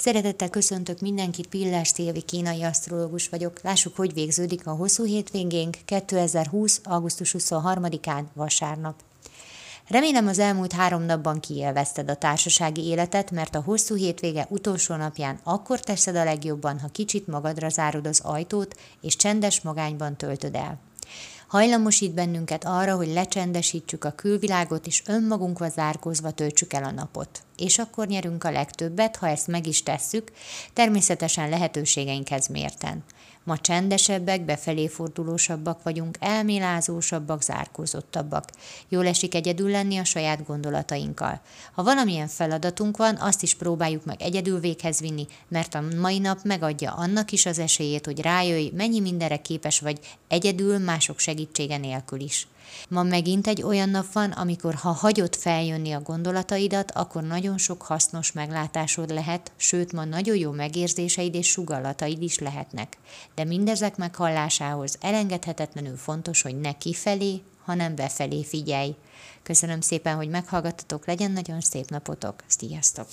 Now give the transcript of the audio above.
Szeretettel köszöntök mindenkit, Pillás Szilvi kínai asztrológus vagyok. Lássuk, hogy végződik a hosszú hétvégénk 2020. augusztus 23-án vasárnap. Remélem az elmúlt három napban kiélvezted a társasági életet, mert a hosszú hétvége utolsó napján akkor teszed a legjobban, ha kicsit magadra zárod az ajtót, és csendes magányban töltöd el. Hajlamosít bennünket arra, hogy lecsendesítsük a külvilágot, és önmagunkba zárkózva töltsük el a napot. És akkor nyerünk a legtöbbet, ha ezt meg is tesszük, természetesen lehetőségeinkhez mérten. Ma csendesebbek, befelé fordulósabbak vagyunk, elmélázósabbak, zárkózottabbak. Jól esik egyedül lenni a saját gondolatainkkal. Ha valamilyen feladatunk van, azt is próbáljuk meg egyedül véghez vinni, mert a mai nap megadja annak is az esélyét, hogy rájöjj, mennyi mindenre képes vagy egyedül mások segítsége nélkül is. Ma megint egy olyan nap van, amikor ha hagyod feljönni a gondolataidat, akkor nagyon sok hasznos meglátásod lehet, sőt ma nagyon jó megérzéseid és sugallataid is lehetnek. De mindezek meghallásához elengedhetetlenül fontos, hogy ne kifelé, hanem befelé figyelj. Köszönöm szépen, hogy meghallgattatok, legyen nagyon szép napotok. Sziasztok!